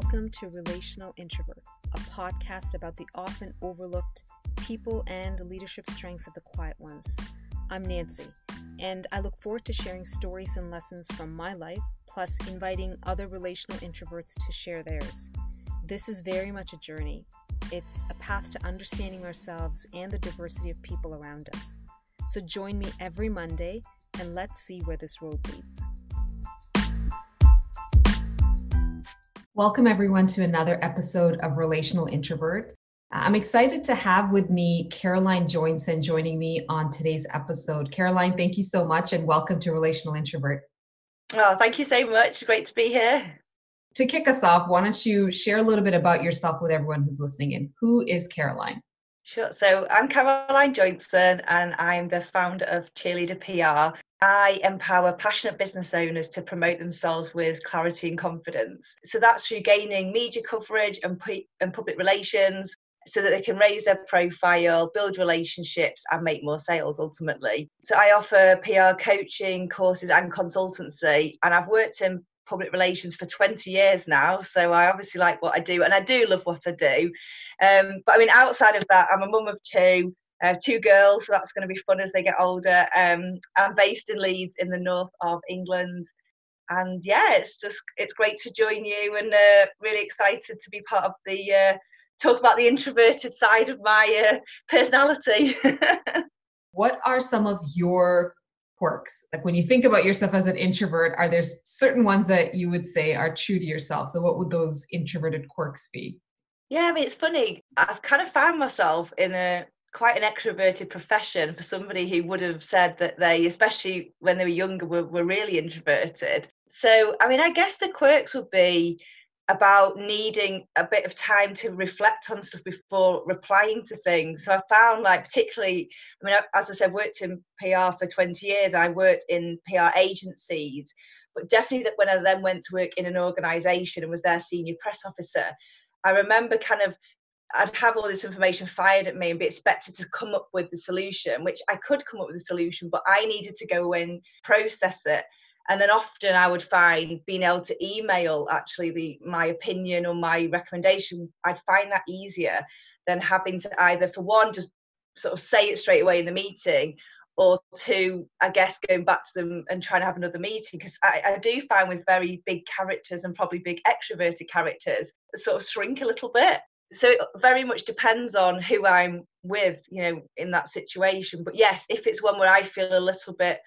welcome to Relational Introvert, a podcast about the often overlooked people and leadership strengths of the quiet ones. I'm Nancy, and I look forward to sharing stories and lessons from my life, plus inviting other relational introverts to share theirs. This is very much a journey. It's a path to understanding ourselves and the diversity of people around us. So join me every Monday and let's see where this road leads. Welcome, everyone, to another episode of Relational Introvert. I'm excited to have with me Caroline Joinson joining me on today's episode. Caroline, thank you so much and welcome to Relational Introvert. Oh, thank you so much. Great to be here. To kick us off, why don't you share a little bit about yourself with everyone who's listening in? Who is Caroline? Sure. So I'm Caroline Joinson and I'm the founder of Cheerleader PR. I empower passionate business owners to promote themselves with clarity and confidence. So that's through gaining media coverage and, pu- and public relations so that they can raise their profile, build relationships, and make more sales ultimately. So I offer PR coaching courses and consultancy, and I've worked in public relations for 20 years now so i obviously like what i do and i do love what i do um, but i mean outside of that i'm a mum of two uh, two girls, so that's going to be fun as they get older. Um, I'm based in Leeds in the north of England. And yeah, it's just it's great to join you and uh, really excited to be part of the uh, talk about the introverted side of my uh, personality. what are some of your quirks? Like when you think about yourself as an introvert, are there certain ones that you would say are true to yourself? So what would those introverted quirks be? Yeah, I mean, it's funny. I've kind of found myself in a quite an extroverted profession for somebody who would have said that they, especially when they were younger, were, were really introverted. So, I mean, I guess the quirks would be about needing a bit of time to reflect on stuff before replying to things. So I found like particularly, I mean, as I said, worked in PR for 20 years. I worked in PR agencies, but definitely that when I then went to work in an organization and was their senior press officer, I remember kind of I'd have all this information fired at me and be expected to come up with the solution, which I could come up with a solution, but I needed to go and process it. And then often I would find being able to email actually the my opinion or my recommendation, I'd find that easier than having to either for one just sort of say it straight away in the meeting or two, I guess, going back to them and trying to have another meeting. Because I, I, do find with very big characters and probably big extroverted characters, sort of shrink a little bit so it very much depends on who I'm with, you know, in that situation. But yes, if it's one where I feel a little bit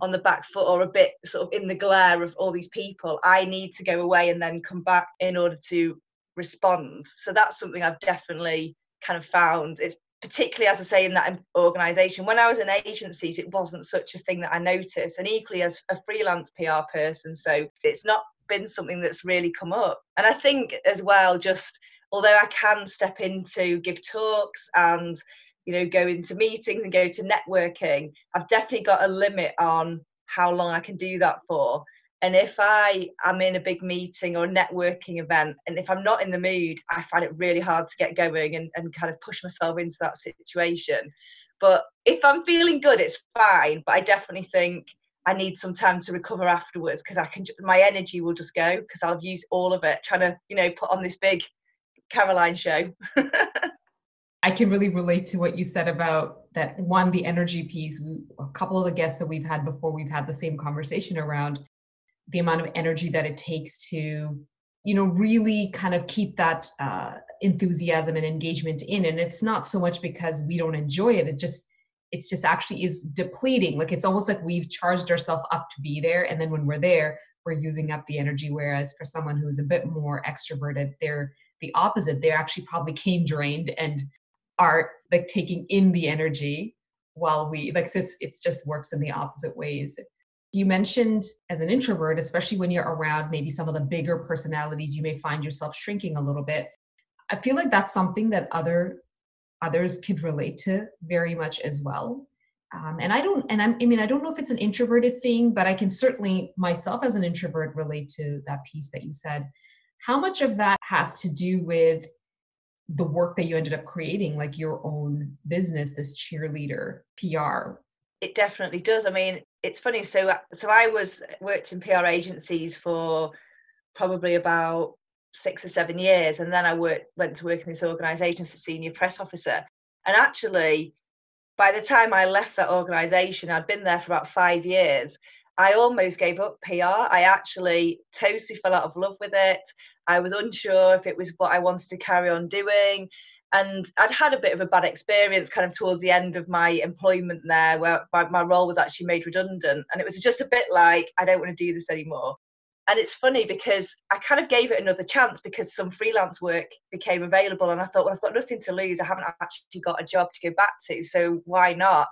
on the back foot or a bit sort of in the glare of all these people, I need to go away and then come back in order to respond. So that's something I've definitely kind of found. It's particularly, as I say, in that organisation. When I was in agencies, it wasn't such a thing that I noticed, and equally as a freelance PR person. So it's not been something that's really come up. And I think as well, just although I can step into give talks and you know go into meetings and go to networking, I've definitely got a limit on how long I can do that for. And if I am in a big meeting or networking event, and if I'm not in the mood, I find it really hard to get going and, and kind of push myself into that situation. But if I'm feeling good, it's fine. But I definitely think I need some time to recover afterwards because I can, my energy will just go because I'll use all of it trying to, you know, put on this big Caroline show. I can really relate to what you said about that one, the energy piece. We, a couple of the guests that we've had before, we've had the same conversation around the amount of energy that it takes to, you know, really kind of keep that uh, enthusiasm and engagement in. And it's not so much because we don't enjoy it. It just, it's just actually is depleting. Like it's almost like we've charged ourselves up to be there. And then when we're there, we're using up the energy. Whereas for someone who's a bit more extroverted, they're the opposite. They actually probably came drained and are like taking in the energy while we like so it's it's just works in the opposite ways. You mentioned as an introvert, especially when you're around maybe some of the bigger personalities, you may find yourself shrinking a little bit. I feel like that's something that other others could relate to very much as well. Um, and I don't, and I'm, I mean, I don't know if it's an introverted thing, but I can certainly myself as an introvert relate to that piece that you said. How much of that has to do with the work that you ended up creating, like your own business, this cheerleader PR? It definitely does. I mean, it's funny. So, so I was worked in PR agencies for probably about six or seven years, and then I worked went to work in this organisation as a senior press officer. And actually, by the time I left that organisation, I'd been there for about five years. I almost gave up PR. I actually totally fell out of love with it. I was unsure if it was what I wanted to carry on doing. And I'd had a bit of a bad experience kind of towards the end of my employment there, where my, my role was actually made redundant. And it was just a bit like, I don't want to do this anymore. And it's funny because I kind of gave it another chance because some freelance work became available. And I thought, well, I've got nothing to lose. I haven't actually got a job to go back to. So why not?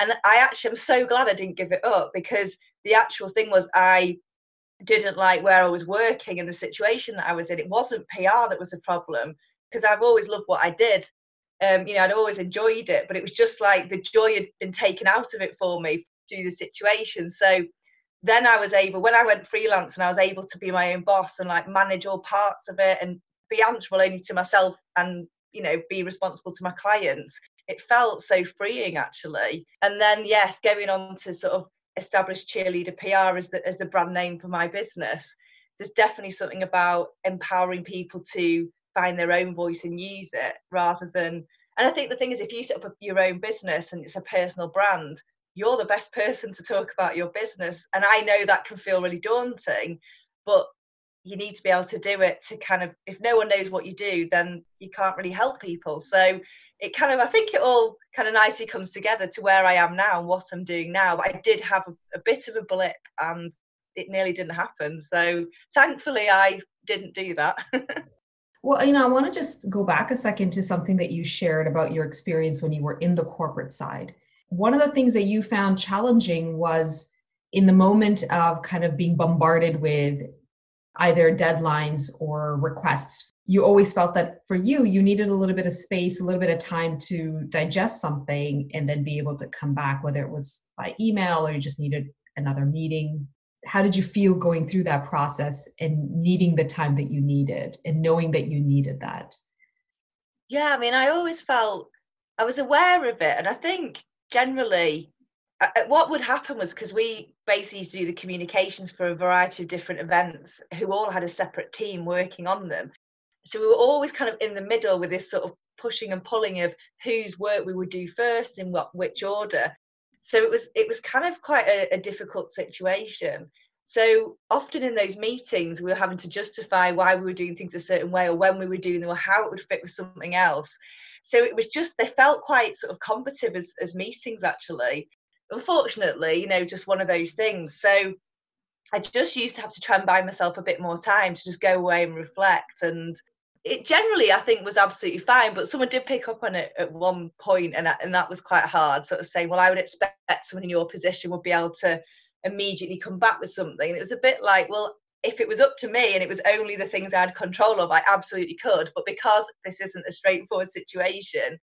And I actually am so glad I didn't give it up because the actual thing was I didn't like where I was working and the situation that I was in. It wasn't PR that was a problem because I've always loved what I did. Um, you know, I'd always enjoyed it, but it was just like the joy had been taken out of it for me through the situation. So then I was able, when I went freelance and I was able to be my own boss and like manage all parts of it and be answerable only to myself and, you know, be responsible to my clients, it felt so freeing actually. And then, yes, going on to sort of establish cheerleader PR as the, as the brand name for my business, there's definitely something about empowering people to find their own voice and use it rather than and I think the thing is if you set up your own business and it's a personal brand, you're the best person to talk about your business. And I know that can feel really daunting, but you need to be able to do it to kind of if no one knows what you do, then you can't really help people. So it kind of I think it all kind of nicely comes together to where I am now and what I'm doing now. But I did have a, a bit of a blip and it nearly didn't happen. So thankfully I didn't do that. well, you know, I want to just go back a second to something that you shared about your experience when you were in the corporate side. One of the things that you found challenging was in the moment of kind of being bombarded with either deadlines or requests you always felt that for you you needed a little bit of space a little bit of time to digest something and then be able to come back whether it was by email or you just needed another meeting. How did you feel going through that process and needing the time that you needed and knowing that you needed that? Yeah i mean i always felt i was aware of it and i think generally what would happen was because we basically used to do the communications for a variety of different events who all had a separate team working on them so we were always kind of in the middle with this sort of pushing and pulling of whose work we would do first in what which order. So it was it was kind of quite a, a difficult situation. So often in those meetings we were having to justify why we were doing things a certain way or when we were doing them or how it would fit with something else. So it was just they felt quite sort of combative as, as meetings actually. Unfortunately you know just one of those things. So I just used to have to try and buy myself a bit more time to just go away and reflect and it generally I think was absolutely fine, but someone did pick up on it at one point, and and that was quite hard. Sort of saying, well, I would expect someone in your position would be able to immediately come back with something, and it was a bit like, well, if it was up to me and it was only the things I had control of, I absolutely could. But because this isn't a straightforward situation,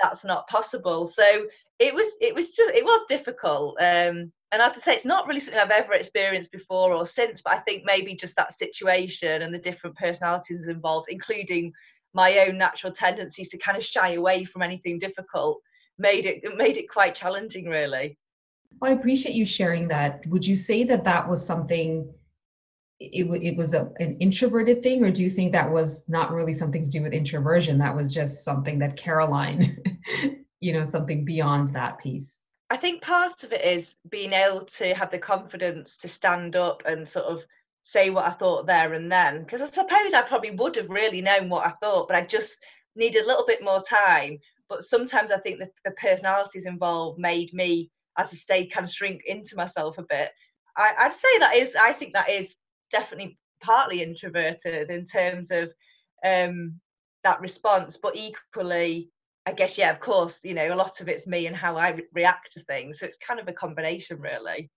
that's not possible. So it was it was just it was difficult. Um, and as I say, it's not really something I've ever experienced before or since, but I think maybe just that situation and the different personalities involved, including my own natural tendencies to kind of shy away from anything difficult, made it made it quite challenging, really. Well, I appreciate you sharing that. Would you say that that was something? It, it was a, an introverted thing, or do you think that was not really something to do with introversion? That was just something that Caroline, you know, something beyond that piece. I think part of it is being able to have the confidence to stand up and sort of say what I thought there and then. Because I suppose I probably would have really known what I thought, but I just needed a little bit more time. But sometimes I think the, the personalities involved made me, as I say, kind of shrink into myself a bit. I, I'd say that is, I think that is definitely partly introverted in terms of um, that response, but equally I guess, yeah, of course, you know, a lot of it's me and how I re- react to things. So it's kind of a combination, really.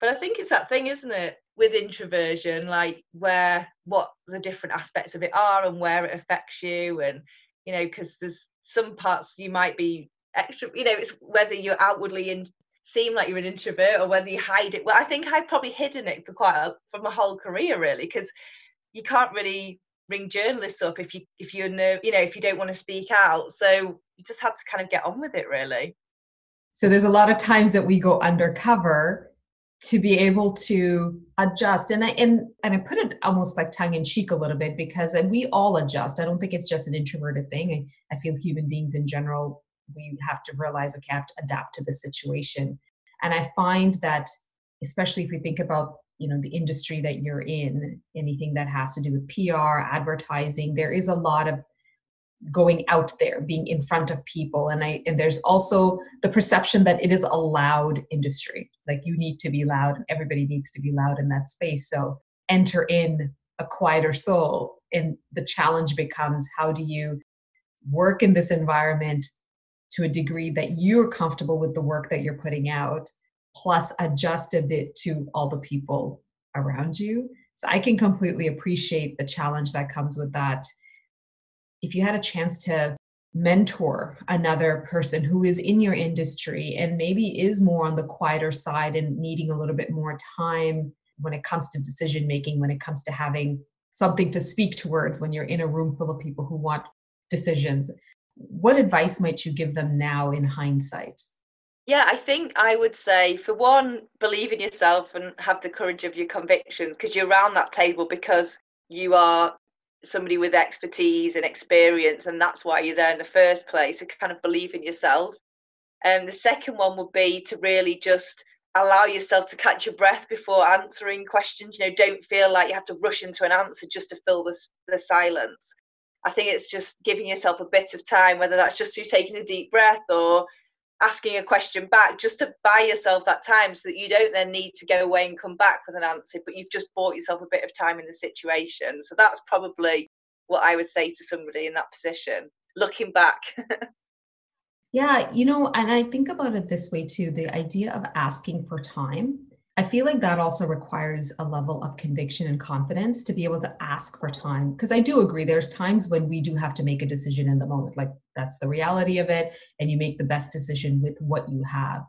But I think it's that thing, isn't it, with introversion, like where what the different aspects of it are and where it affects you. And, you know, because there's some parts you might be extra, you know, it's whether you're outwardly in, seem like you're an introvert or whether you hide it. Well, I think I've probably hidden it for quite a, for my whole career, really, because you can't really ring journalists up if you if you're you know if you don't want to speak out so you just had to kind of get on with it really so there's a lot of times that we go undercover to be able to adjust and I and and I put it almost like tongue in cheek a little bit because we all adjust. I don't think it's just an introverted thing. I, I feel human beings in general we have to realize okay, I have to adapt to the situation. And I find that especially if we think about you know the industry that you're in anything that has to do with pr advertising there is a lot of going out there being in front of people and i and there's also the perception that it is a loud industry like you need to be loud everybody needs to be loud in that space so enter in a quieter soul and the challenge becomes how do you work in this environment to a degree that you're comfortable with the work that you're putting out plus adjust a bit to all the people around you. So I can completely appreciate the challenge that comes with that. If you had a chance to mentor another person who is in your industry and maybe is more on the quieter side and needing a little bit more time when it comes to decision making, when it comes to having something to speak towards when you're in a room full of people who want decisions, what advice might you give them now in hindsight? Yeah, I think I would say, for one, believe in yourself and have the courage of your convictions because you're around that table because you are somebody with expertise and experience, and that's why you're there in the first place. To kind of believe in yourself. And um, the second one would be to really just allow yourself to catch your breath before answering questions. You know, don't feel like you have to rush into an answer just to fill the, the silence. I think it's just giving yourself a bit of time, whether that's just through taking a deep breath or asking a question back just to buy yourself that time so that you don't then need to go away and come back with an answer but you've just bought yourself a bit of time in the situation. So that's probably what i would say to somebody in that position looking back. Yeah you know and i think about it this way too the idea of asking for time I feel like that also requires a level of conviction and confidence to be able to ask for time. Because I do agree, there's times when we do have to make a decision in the moment. Like that's the reality of it. And you make the best decision with what you have.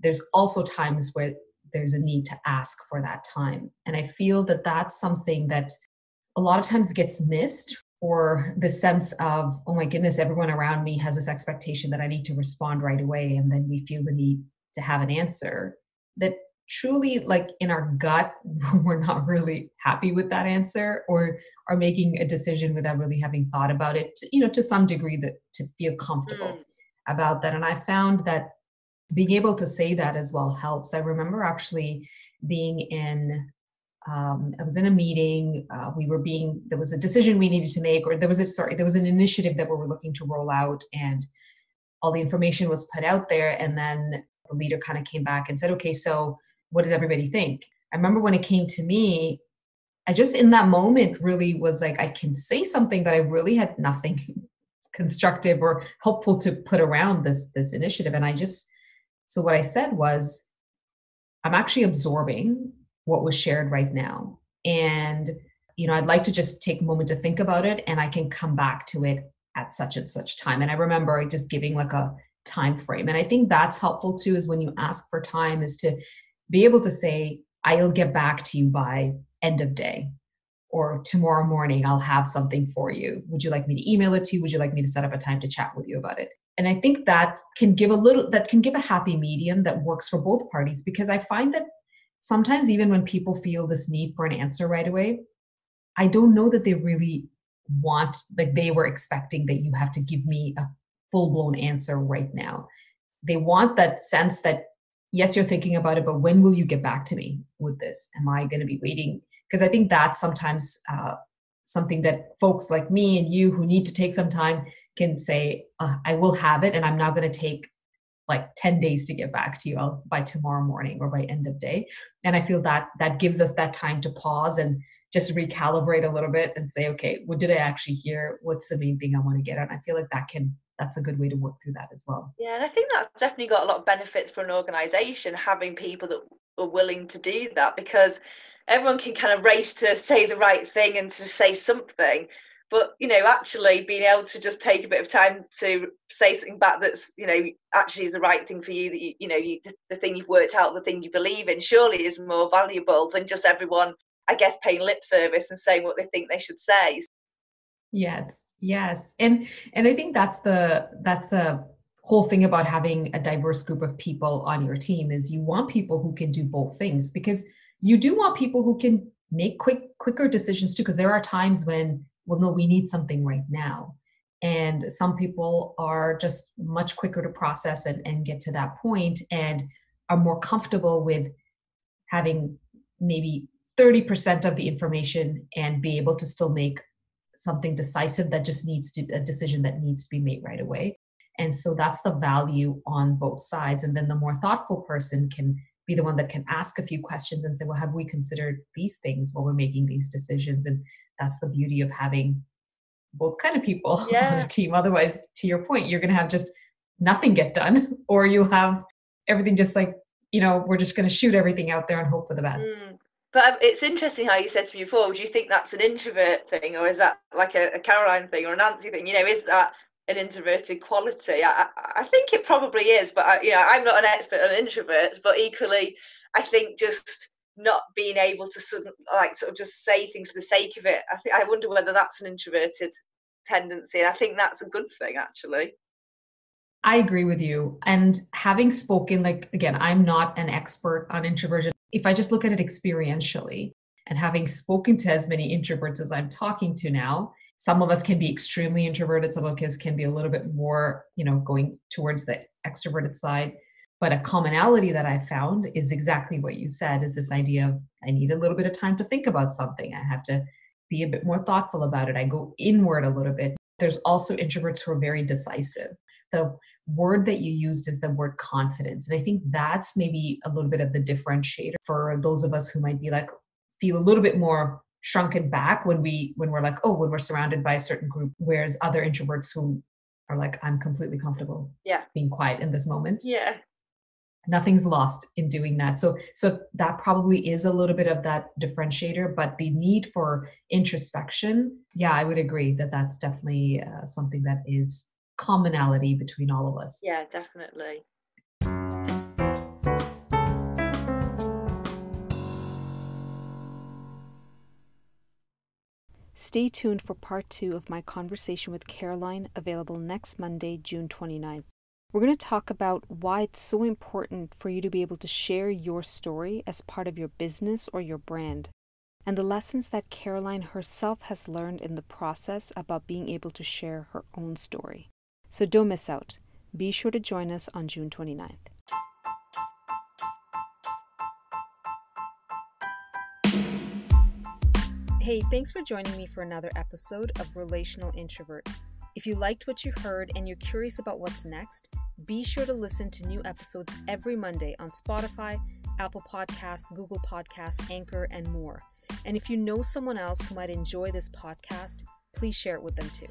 There's also times where there's a need to ask for that time. And I feel that that's something that a lot of times gets missed or the sense of, oh my goodness, everyone around me has this expectation that I need to respond right away. And then we feel the need to have an answer that truly like in our gut we're not really happy with that answer or are making a decision without really having thought about it to, you know to some degree that to feel comfortable mm. about that and i found that being able to say that as well helps i remember actually being in um, I was in a meeting. Uh, we were being there was a decision we needed to make, or there was a sorry, there was an initiative that we were looking to roll out, and all the information was put out there. And then the leader kind of came back and said, "Okay, so what does everybody think? I remember when it came to me, I just in that moment really was like, I can say something, but I really had nothing constructive or helpful to put around this this initiative. And I just so what I said was, I'm actually absorbing what was shared right now. And you know, I'd like to just take a moment to think about it and I can come back to it at such and such time. And I remember just giving like a time frame. And I think that's helpful too, is when you ask for time, is to be able to say, I'll get back to you by end of day or tomorrow morning, I'll have something for you. Would you like me to email it to you? Would you like me to set up a time to chat with you about it? And I think that can give a little, that can give a happy medium that works for both parties because I find that sometimes even when people feel this need for an answer right away, I don't know that they really want, like they were expecting that you have to give me a full blown answer right now. They want that sense that yes, you're thinking about it, but when will you get back to me with this? Am I going to be waiting? Because I think that's sometimes uh, something that folks like me and you who need to take some time can say, uh, I will have it, and I'm not going to take like 10 days to get back to you I'll, by tomorrow morning or by end of day and i feel that that gives us that time to pause and just recalibrate a little bit and say okay what did i actually hear what's the main thing i want to get and i feel like that can that's a good way to work through that as well. Yeah, and I think that's definitely got a lot of benefits for an organisation having people that are willing to do that because everyone can kind of race to say the right thing and to say something. But you know, actually being able to just take a bit of time to say something back that's you know actually is the right thing for you that you you know you, the thing you've worked out, the thing you believe in, surely is more valuable than just everyone, I guess, paying lip service and saying what they think they should say yes yes. And and i think that's the that's a whole thing about having a diverse group of people on your team is you want people who can do both things because you do want people who can make quick quicker decisions too because there are times when well no we need something right now. And some people are just much quicker to process and, and get to that point and are more comfortable with having maybe 30% of the information and be able to still make something decisive that just needs to a decision that needs to be made right away. And so that's the value on both sides. And then the more thoughtful person can be the one that can ask a few questions and say well have we considered these things while we're making these decisions? And that's the beauty of having both kind of people yeah. on a team. Otherwise to your point you're going to have just nothing get done or you'll have everything just like you know we're just going to shoot everything out there and hope for the best. Mm. But um, it's interesting how you said to me before. Do you think that's an introvert thing, or is that like a, a Caroline thing or a Nancy thing? You know, is that an introverted quality? I, I think it probably is, but I, you know, I'm not an expert on introverts. But equally, I think just not being able to sort of, like sort of just say things for the sake of it. I think I wonder whether that's an introverted tendency. And I think that's a good thing, actually. I agree with you. And having spoken, like, again, I'm not an expert on introversion. If I just look at it experientially and having spoken to as many introverts as I'm talking to now, some of us can be extremely introverted, some of us can be a little bit more, you know, going towards the extroverted side. But a commonality that I found is exactly what you said is this idea of I need a little bit of time to think about something. I have to be a bit more thoughtful about it. I go inward a little bit. There's also introverts who are very decisive. The word that you used is the word confidence. And I think that's maybe a little bit of the differentiator for those of us who might be like, feel a little bit more shrunken back when we when we're like oh when we're surrounded by a certain group whereas other introverts who are like i'm completely comfortable yeah. being quiet in this moment. Yeah. Nothing's lost in doing that. So so that probably is a little bit of that differentiator but the need for introspection yeah i would agree that that's definitely uh, something that is commonality between all of us. Yeah, definitely. Stay tuned for part two of my conversation with Caroline, available next Monday, June 29th. We're going to talk about why it's so important for you to be able to share your story as part of your business or your brand, and the lessons that Caroline herself has learned in the process about being able to share her own story. So don't miss out. Be sure to join us on June 29th. Hey, thanks for joining me for another episode of Relational Introvert. If you liked what you heard and you're curious about what's next, be sure to listen to new episodes every Monday on Spotify, Apple Podcasts, Google Podcasts, Anchor, and more. And if you know someone else who might enjoy this podcast, please share it with them too.